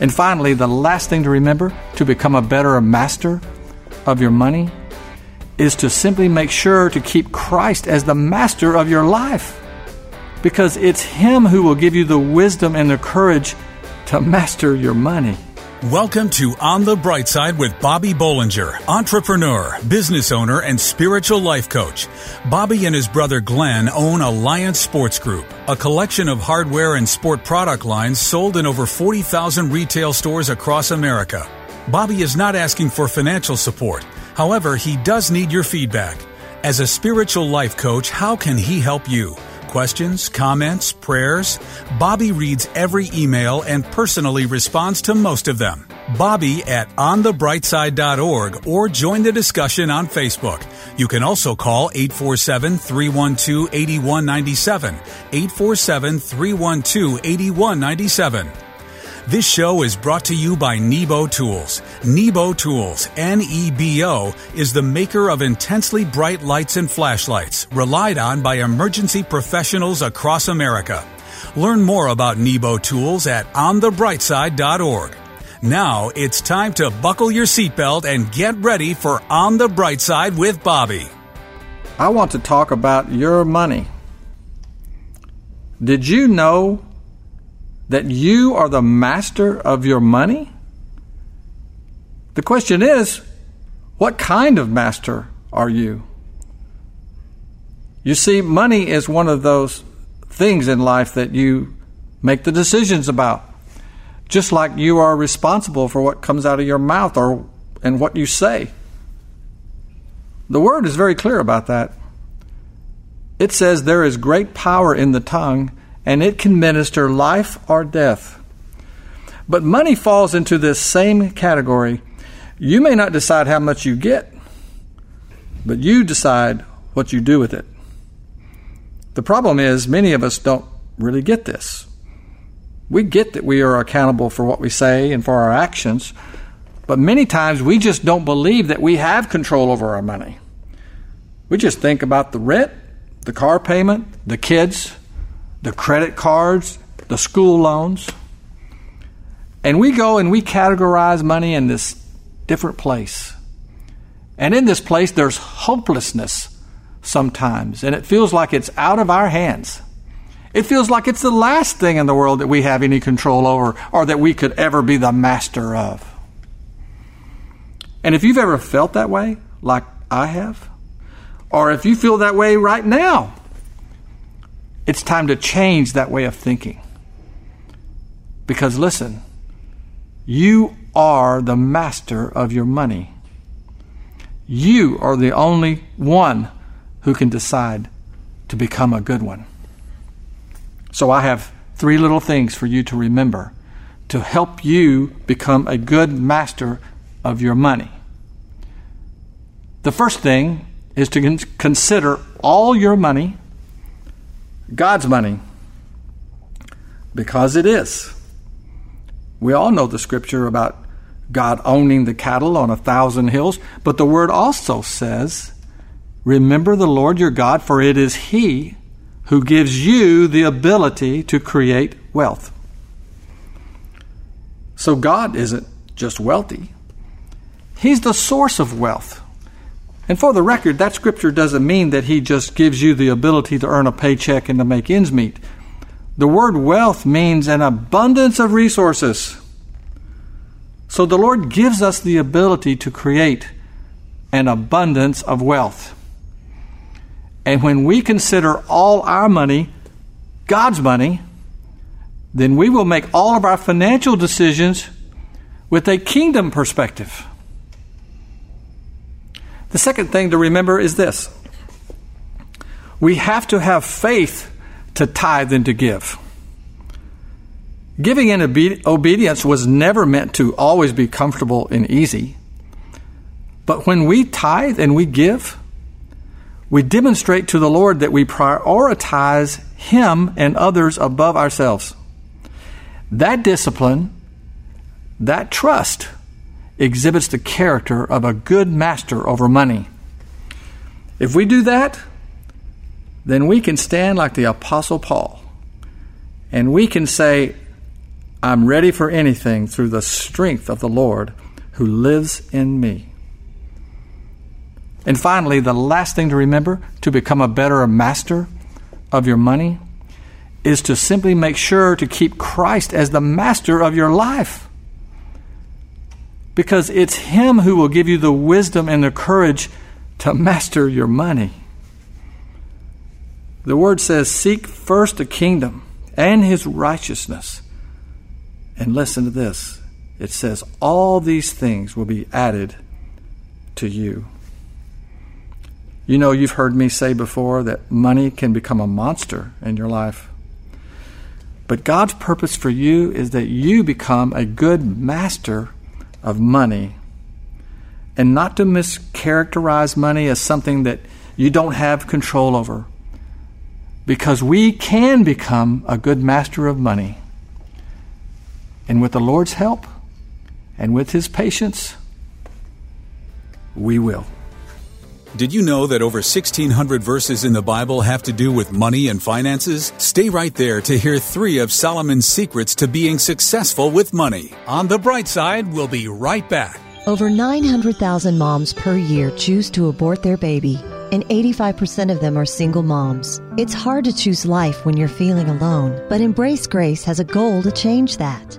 And finally, the last thing to remember to become a better master of your money is to simply make sure to keep Christ as the master of your life. Because it's Him who will give you the wisdom and the courage to master your money. Welcome to On the Bright Side with Bobby Bollinger, entrepreneur, business owner, and spiritual life coach. Bobby and his brother Glenn own Alliance Sports Group, a collection of hardware and sport product lines sold in over 40,000 retail stores across America. Bobby is not asking for financial support. However, he does need your feedback. As a spiritual life coach, how can he help you? Questions, comments, prayers, Bobby reads every email and personally responds to most of them. Bobby at onthebrightside.org or join the discussion on Facebook. You can also call 847 312 8197. 847 312 8197. This show is brought to you by Nebo Tools. Nebo Tools, N E B O, is the maker of intensely bright lights and flashlights, relied on by emergency professionals across America. Learn more about Nebo Tools at onthebrightside.org. Now it's time to buckle your seatbelt and get ready for On the Bright Side with Bobby. I want to talk about your money. Did you know that you are the master of your money? The question is, what kind of master are you? You see, money is one of those things in life that you make the decisions about. Just like you are responsible for what comes out of your mouth or and what you say. The word is very clear about that. It says there is great power in the tongue and it can minister life or death. But money falls into this same category. You may not decide how much you get, but you decide what you do with it. The problem is, many of us don't really get this. We get that we are accountable for what we say and for our actions, but many times we just don't believe that we have control over our money. We just think about the rent, the car payment, the kids, the credit cards, the school loans. And we go and we categorize money in this different place. And in this place, there's hopelessness sometimes, and it feels like it's out of our hands. It feels like it's the last thing in the world that we have any control over or that we could ever be the master of. And if you've ever felt that way, like I have, or if you feel that way right now, it's time to change that way of thinking. Because listen, you are the master of your money. You are the only one who can decide to become a good one. So I have three little things for you to remember to help you become a good master of your money. The first thing is to consider all your money God's money because it is. We all know the scripture about God owning the cattle on a thousand hills, but the word also says, Remember the Lord your God, for it is He who gives you the ability to create wealth. So God isn't just wealthy, He's the source of wealth. And for the record, that scripture doesn't mean that he just gives you the ability to earn a paycheck and to make ends meet. The word wealth means an abundance of resources. So the Lord gives us the ability to create an abundance of wealth. And when we consider all our money God's money, then we will make all of our financial decisions with a kingdom perspective. The second thing to remember is this we have to have faith to tithe and to give. Giving in obe- obedience was never meant to always be comfortable and easy. But when we tithe and we give, we demonstrate to the Lord that we prioritize Him and others above ourselves. That discipline, that trust, exhibits the character of a good master over money. If we do that, then we can stand like the Apostle Paul and we can say, I'm ready for anything through the strength of the Lord who lives in me. And finally, the last thing to remember to become a better master of your money is to simply make sure to keep Christ as the master of your life. Because it's Him who will give you the wisdom and the courage to master your money. The word says, Seek first the kingdom and His righteousness. And listen to this it says, All these things will be added to you. You know, you've heard me say before that money can become a monster in your life. But God's purpose for you is that you become a good master of money and not to mischaracterize money as something that you don't have control over. Because we can become a good master of money. And with the Lord's help and with His patience, we will. Did you know that over 1,600 verses in the Bible have to do with money and finances? Stay right there to hear three of Solomon's secrets to being successful with money. On the bright side, we'll be right back. Over 900,000 moms per year choose to abort their baby, and 85% of them are single moms. It's hard to choose life when you're feeling alone, but Embrace Grace has a goal to change that.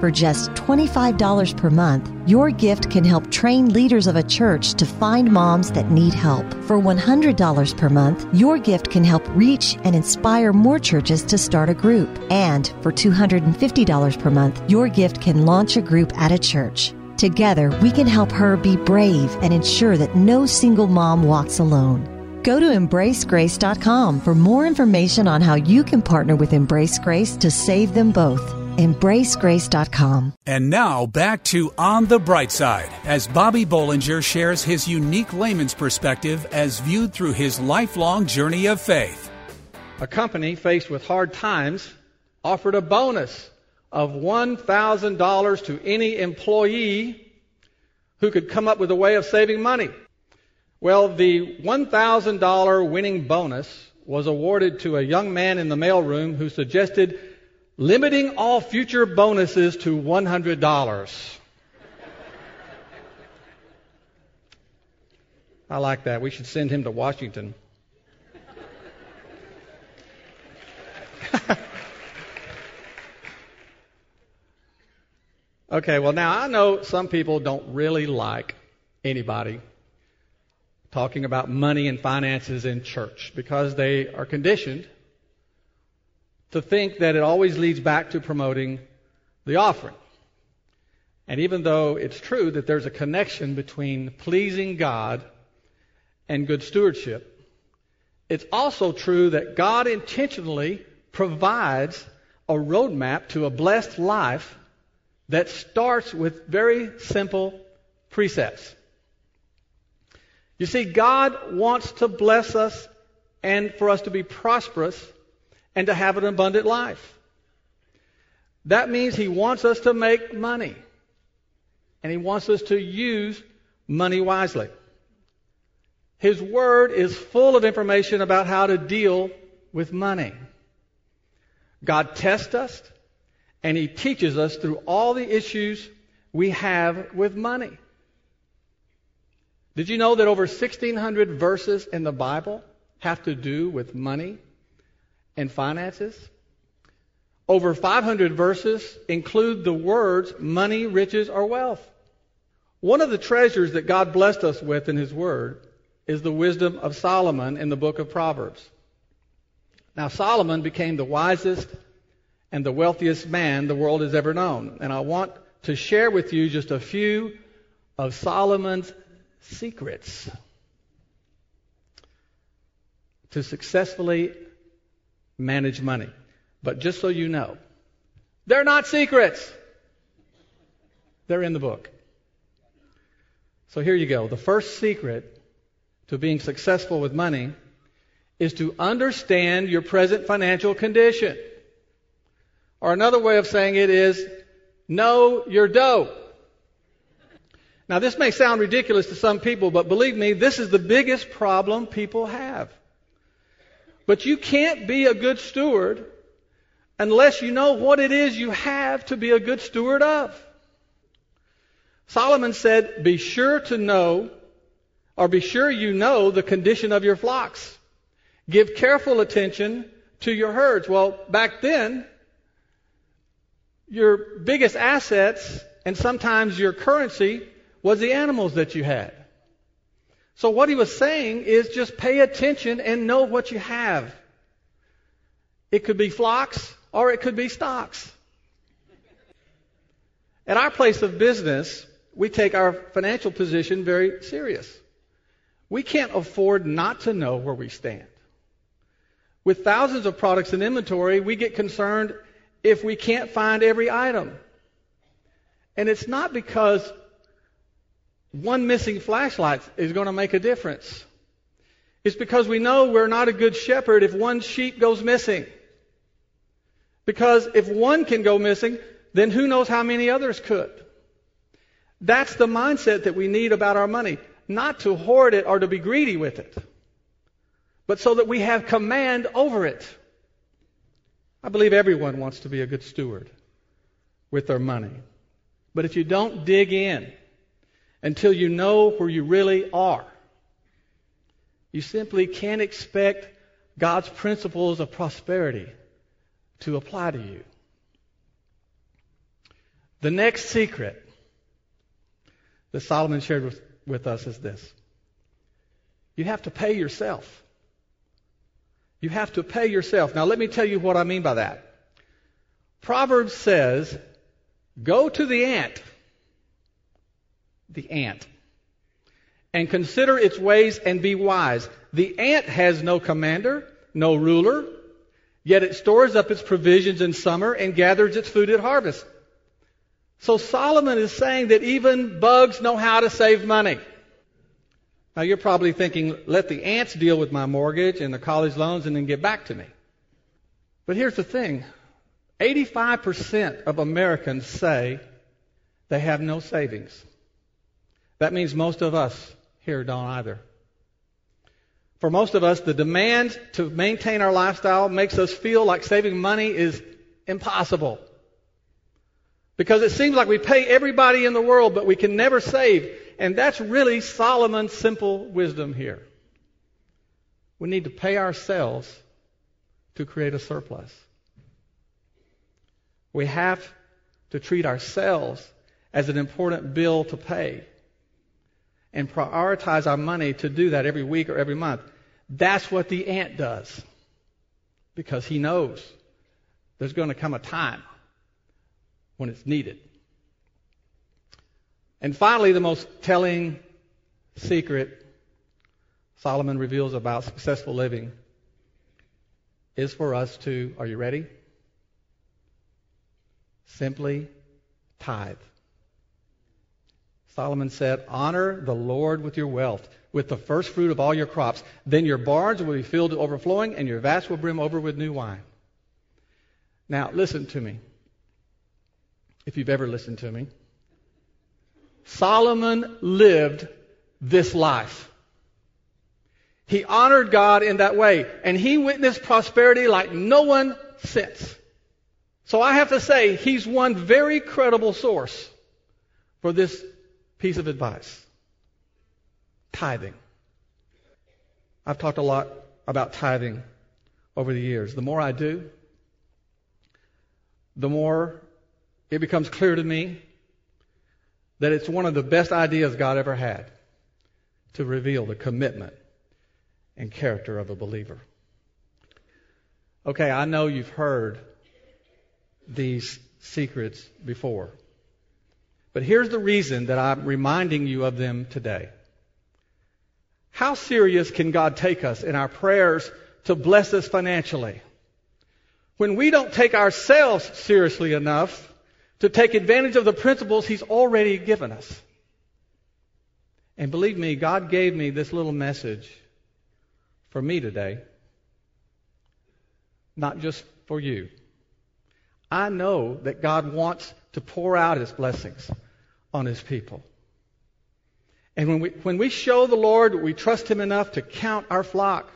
For just $25 per month, your gift can help train leaders of a church to find moms that need help. For $100 per month, your gift can help reach and inspire more churches to start a group. And for $250 per month, your gift can launch a group at a church. Together, we can help her be brave and ensure that no single mom walks alone. Go to embracegrace.com for more information on how you can partner with Embrace Grace to save them both. EmbraceGrace.com. And now back to On the Bright Side as Bobby Bollinger shares his unique layman's perspective as viewed through his lifelong journey of faith. A company faced with hard times offered a bonus of $1,000 to any employee who could come up with a way of saving money. Well, the $1,000 winning bonus was awarded to a young man in the mailroom who suggested limiting all future bonuses to $100. I like that. We should send him to Washington. okay, well, now I know some people don't really like anybody talking about money and finances in church because they are conditioned to think that it always leads back to promoting the offering. And even though it's true that there's a connection between pleasing God and good stewardship, it's also true that God intentionally provides a roadmap to a blessed life that starts with very simple precepts. You see, God wants to bless us and for us to be prosperous and to have an abundant life. That means He wants us to make money. And He wants us to use money wisely. His Word is full of information about how to deal with money. God tests us and He teaches us through all the issues we have with money. Did you know that over 1,600 verses in the Bible have to do with money and finances? Over 500 verses include the words money, riches, or wealth. One of the treasures that God blessed us with in His Word is the wisdom of Solomon in the book of Proverbs. Now, Solomon became the wisest and the wealthiest man the world has ever known. And I want to share with you just a few of Solomon's secrets to successfully manage money. But just so you know, they're not secrets. They're in the book. So here you go. The first secret to being successful with money is to understand your present financial condition. Or another way of saying it is know your dough. Now, this may sound ridiculous to some people, but believe me, this is the biggest problem people have. But you can't be a good steward unless you know what it is you have to be a good steward of. Solomon said, Be sure to know, or be sure you know the condition of your flocks. Give careful attention to your herds. Well, back then, your biggest assets and sometimes your currency was the animals that you had. So what he was saying is just pay attention and know what you have. It could be flocks or it could be stocks. At our place of business, we take our financial position very serious. We can't afford not to know where we stand. With thousands of products in inventory, we get concerned if we can't find every item. And it's not because one missing flashlight is going to make a difference. It's because we know we're not a good shepherd if one sheep goes missing. Because if one can go missing, then who knows how many others could. That's the mindset that we need about our money. Not to hoard it or to be greedy with it, but so that we have command over it. I believe everyone wants to be a good steward with their money. But if you don't dig in until you know where you really are, you simply can't expect God's principles of prosperity to apply to you. The next secret that Solomon shared with, with us is this you have to pay yourself. You have to pay yourself. Now, let me tell you what I mean by that. Proverbs says, Go to the ant, the ant, and consider its ways and be wise. The ant has no commander, no ruler, yet it stores up its provisions in summer and gathers its food at harvest. So Solomon is saying that even bugs know how to save money. Now you're probably thinking, let the ants deal with my mortgage and the college loans and then get back to me. But here's the thing 85% of Americans say they have no savings. That means most of us here don't either. For most of us, the demand to maintain our lifestyle makes us feel like saving money is impossible. Because it seems like we pay everybody in the world, but we can never save. And that's really Solomon's simple wisdom here. We need to pay ourselves to create a surplus. We have to treat ourselves as an important bill to pay and prioritize our money to do that every week or every month. That's what the ant does because he knows there's going to come a time when it's needed. And finally, the most telling secret Solomon reveals about successful living is for us to, are you ready? Simply tithe. Solomon said, Honor the Lord with your wealth, with the first fruit of all your crops. Then your barns will be filled to overflowing, and your vats will brim over with new wine. Now, listen to me if you've ever listened to me. Solomon lived this life. He honored God in that way, and he witnessed prosperity like no one since. So I have to say, he's one very credible source for this piece of advice. Tithing. I've talked a lot about tithing over the years. The more I do, the more it becomes clear to me that it's one of the best ideas God ever had to reveal the commitment and character of a believer. Okay, I know you've heard these secrets before. But here's the reason that I'm reminding you of them today. How serious can God take us in our prayers to bless us financially? When we don't take ourselves seriously enough to take advantage of the principles He's already given us. And believe me, God gave me this little message for me today not just for you. I know that God wants to pour out his blessings on his people. And when we, when we show the Lord we trust him enough to count our flock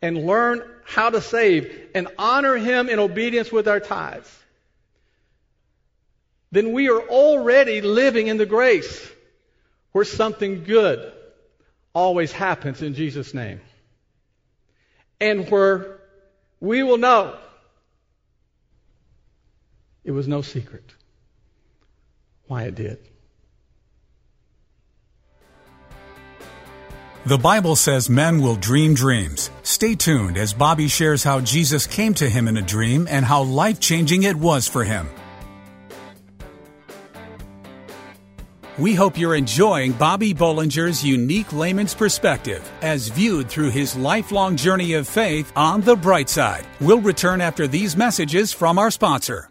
and learn how to save and honor him in obedience with our tithes, then we are already living in the grace where something good always happens in Jesus' name. And where we will know it was no secret why it did. The Bible says men will dream dreams. Stay tuned as Bobby shares how Jesus came to him in a dream and how life changing it was for him. We hope you're enjoying Bobby Bollinger's unique layman's perspective as viewed through his lifelong journey of faith on the bright side. We'll return after these messages from our sponsor.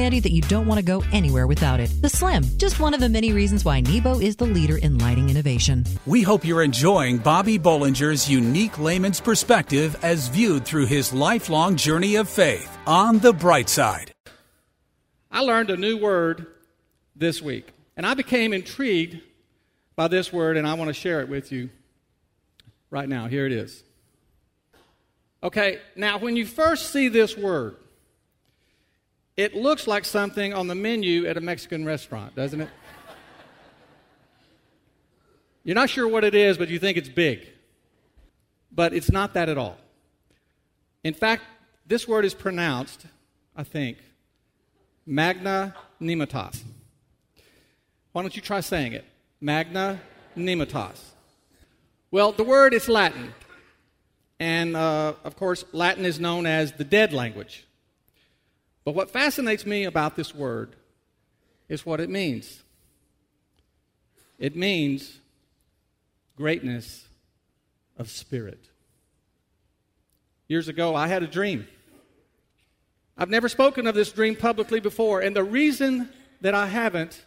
handy that you don't want to go anywhere without it. The Slim, just one of the many reasons why Nebo is the leader in lighting innovation. We hope you're enjoying Bobby Bollinger's unique layman's perspective as viewed through his lifelong journey of faith on the bright side. I learned a new word this week, and I became intrigued by this word, and I want to share it with you right now. Here it is. Okay, now when you first see this word, it looks like something on the menu at a Mexican restaurant, doesn't it? You're not sure what it is, but you think it's big. But it's not that at all. In fact, this word is pronounced, I think, magna nematos. Why don't you try saying it? Magna nematos. Well, the word is Latin. And uh, of course, Latin is known as the dead language. But what fascinates me about this word is what it means. It means greatness of spirit. Years ago, I had a dream. I've never spoken of this dream publicly before, and the reason that I haven't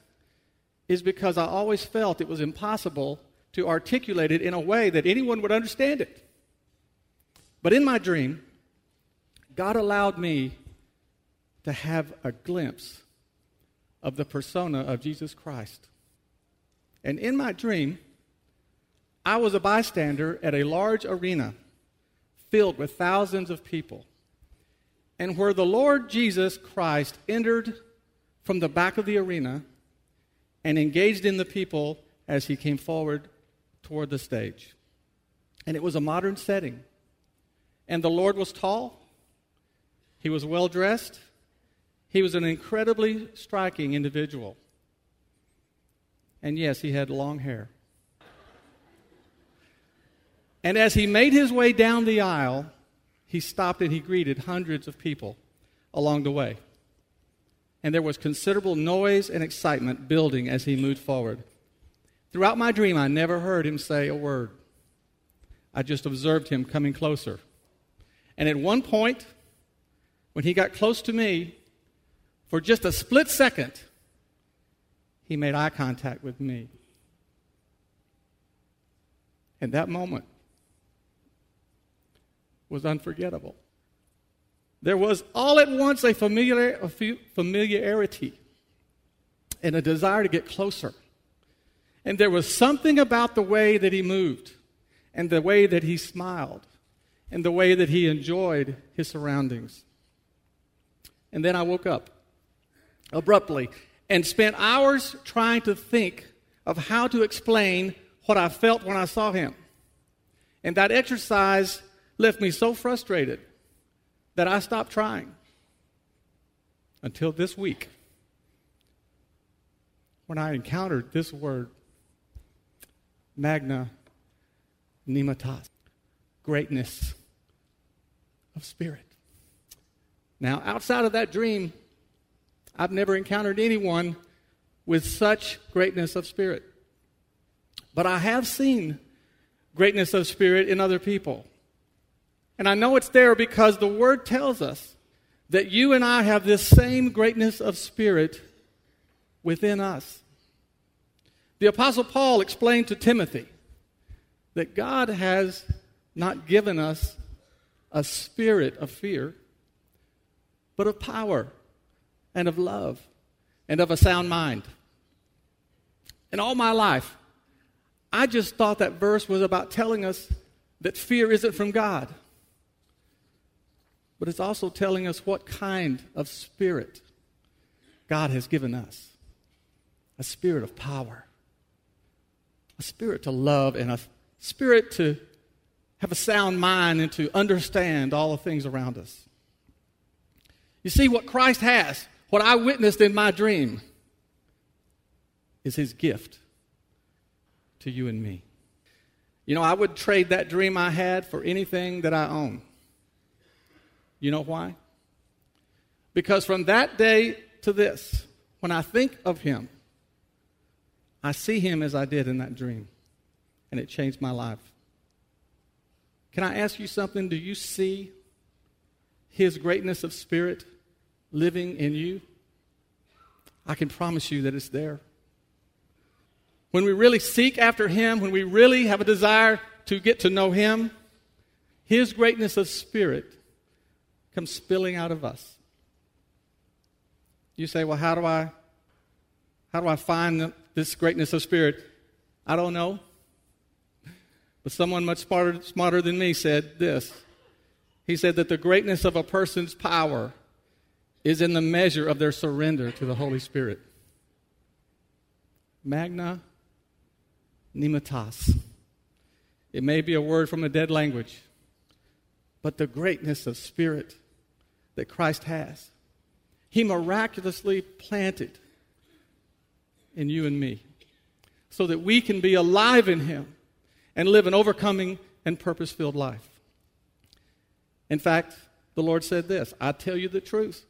is because I always felt it was impossible to articulate it in a way that anyone would understand it. But in my dream, God allowed me to have a glimpse of the persona of Jesus Christ. And in my dream, I was a bystander at a large arena filled with thousands of people. And where the Lord Jesus Christ entered from the back of the arena and engaged in the people as he came forward toward the stage. And it was a modern setting. And the Lord was tall, he was well dressed, he was an incredibly striking individual. And yes, he had long hair. And as he made his way down the aisle, he stopped and he greeted hundreds of people along the way. And there was considerable noise and excitement building as he moved forward. Throughout my dream, I never heard him say a word. I just observed him coming closer. And at one point, when he got close to me, for just a split second, he made eye contact with me. And that moment was unforgettable. There was all at once a, familiar, a familiarity and a desire to get closer. And there was something about the way that he moved, and the way that he smiled, and the way that he enjoyed his surroundings. And then I woke up abruptly and spent hours trying to think of how to explain what I felt when I saw him. And that exercise left me so frustrated that I stopped trying until this week when I encountered this word, magna nematos, greatness of spirit. Now, outside of that dream, I've never encountered anyone with such greatness of spirit. But I have seen greatness of spirit in other people. And I know it's there because the Word tells us that you and I have this same greatness of spirit within us. The Apostle Paul explained to Timothy that God has not given us a spirit of fear, but of power and of love and of a sound mind. In all my life, I just thought that verse was about telling us that fear isn't from God. But it's also telling us what kind of spirit God has given us a spirit of power, a spirit to love, and a spirit to have a sound mind and to understand all the things around us. You see, what Christ has, what I witnessed in my dream, is his gift to you and me. You know, I would trade that dream I had for anything that I own. You know why? Because from that day to this, when I think of him, I see him as I did in that dream, and it changed my life. Can I ask you something? Do you see his greatness of spirit living in you? I can promise you that it's there. When we really seek after him, when we really have a desire to get to know him, his greatness of spirit comes spilling out of us. You say, well, how do I how do I find this greatness of spirit? I don't know. But someone much smarter, smarter than me said this. He said that the greatness of a person's power is in the measure of their surrender to the Holy Spirit. Magna nematas. It may be a word from a dead language, but the greatness of spirit that Christ has, He miraculously planted in you and me so that we can be alive in Him and live an overcoming and purpose filled life. In fact, the Lord said this I tell you the truth.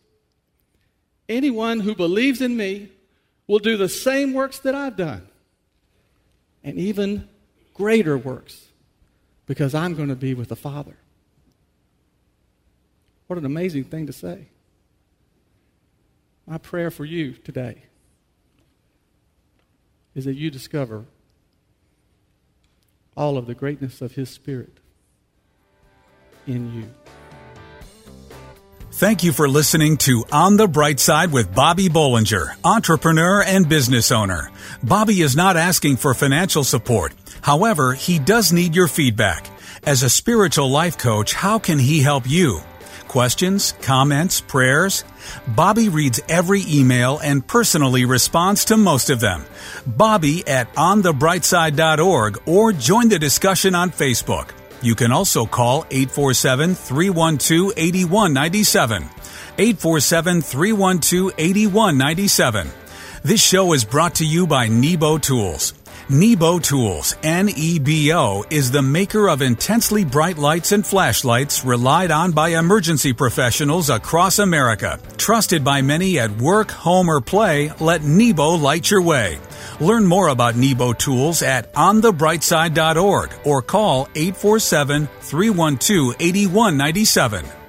Anyone who believes in me will do the same works that I've done, and even greater works, because I'm going to be with the Father. What an amazing thing to say. My prayer for you today is that you discover all of the greatness of His Spirit in you. Thank you for listening to On the Bright Side with Bobby Bollinger, entrepreneur and business owner. Bobby is not asking for financial support. However, he does need your feedback. As a spiritual life coach, how can he help you? questions, comments, prayers? Bobby reads every email and personally responds to most of them. Bobby at onthebrightside.org or join the discussion on Facebook. You can also call 847 312 8197. 847 312 8197. This show is brought to you by Nebo Tools. Nebo Tools, N-E-B-O, is the maker of intensely bright lights and flashlights relied on by emergency professionals across America. Trusted by many at work, home, or play, let Nebo light your way. Learn more about Nebo Tools at onthebrightside.org or call 847 312 8197.